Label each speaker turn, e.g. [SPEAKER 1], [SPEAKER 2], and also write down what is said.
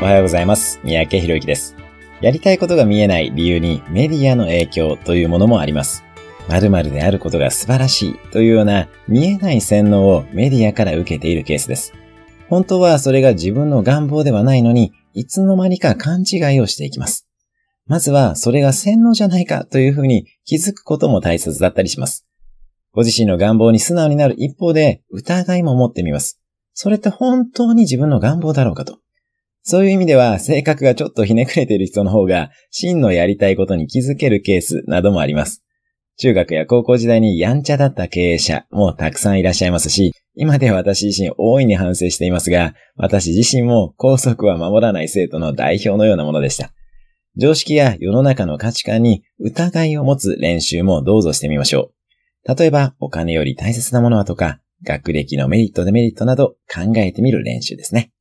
[SPEAKER 1] おはようございます。三宅博之です。やりたいことが見えない理由にメディアの影響というものもあります。〇〇であることが素晴らしいというような見えない洗脳をメディアから受けているケースです。本当はそれが自分の願望ではないのに、いつの間にか勘違いをしていきます。まずはそれが洗脳じゃないかというふうに気づくことも大切だったりします。ご自身の願望に素直になる一方で疑いも持ってみます。それって本当に自分の願望だろうかと。そういう意味では性格がちょっとひねくれている人の方が真のやりたいことに気づけるケースなどもあります。中学や高校時代にやんちゃだった経営者もたくさんいらっしゃいますし、今では私自身大いに反省していますが、私自身も校則は守らない生徒の代表のようなものでした。常識や世の中の価値観に疑いを持つ練習もどうぞしてみましょう。例えば、お金より大切なものはとか、学歴のメリットデメリットなど考えてみる練習ですね。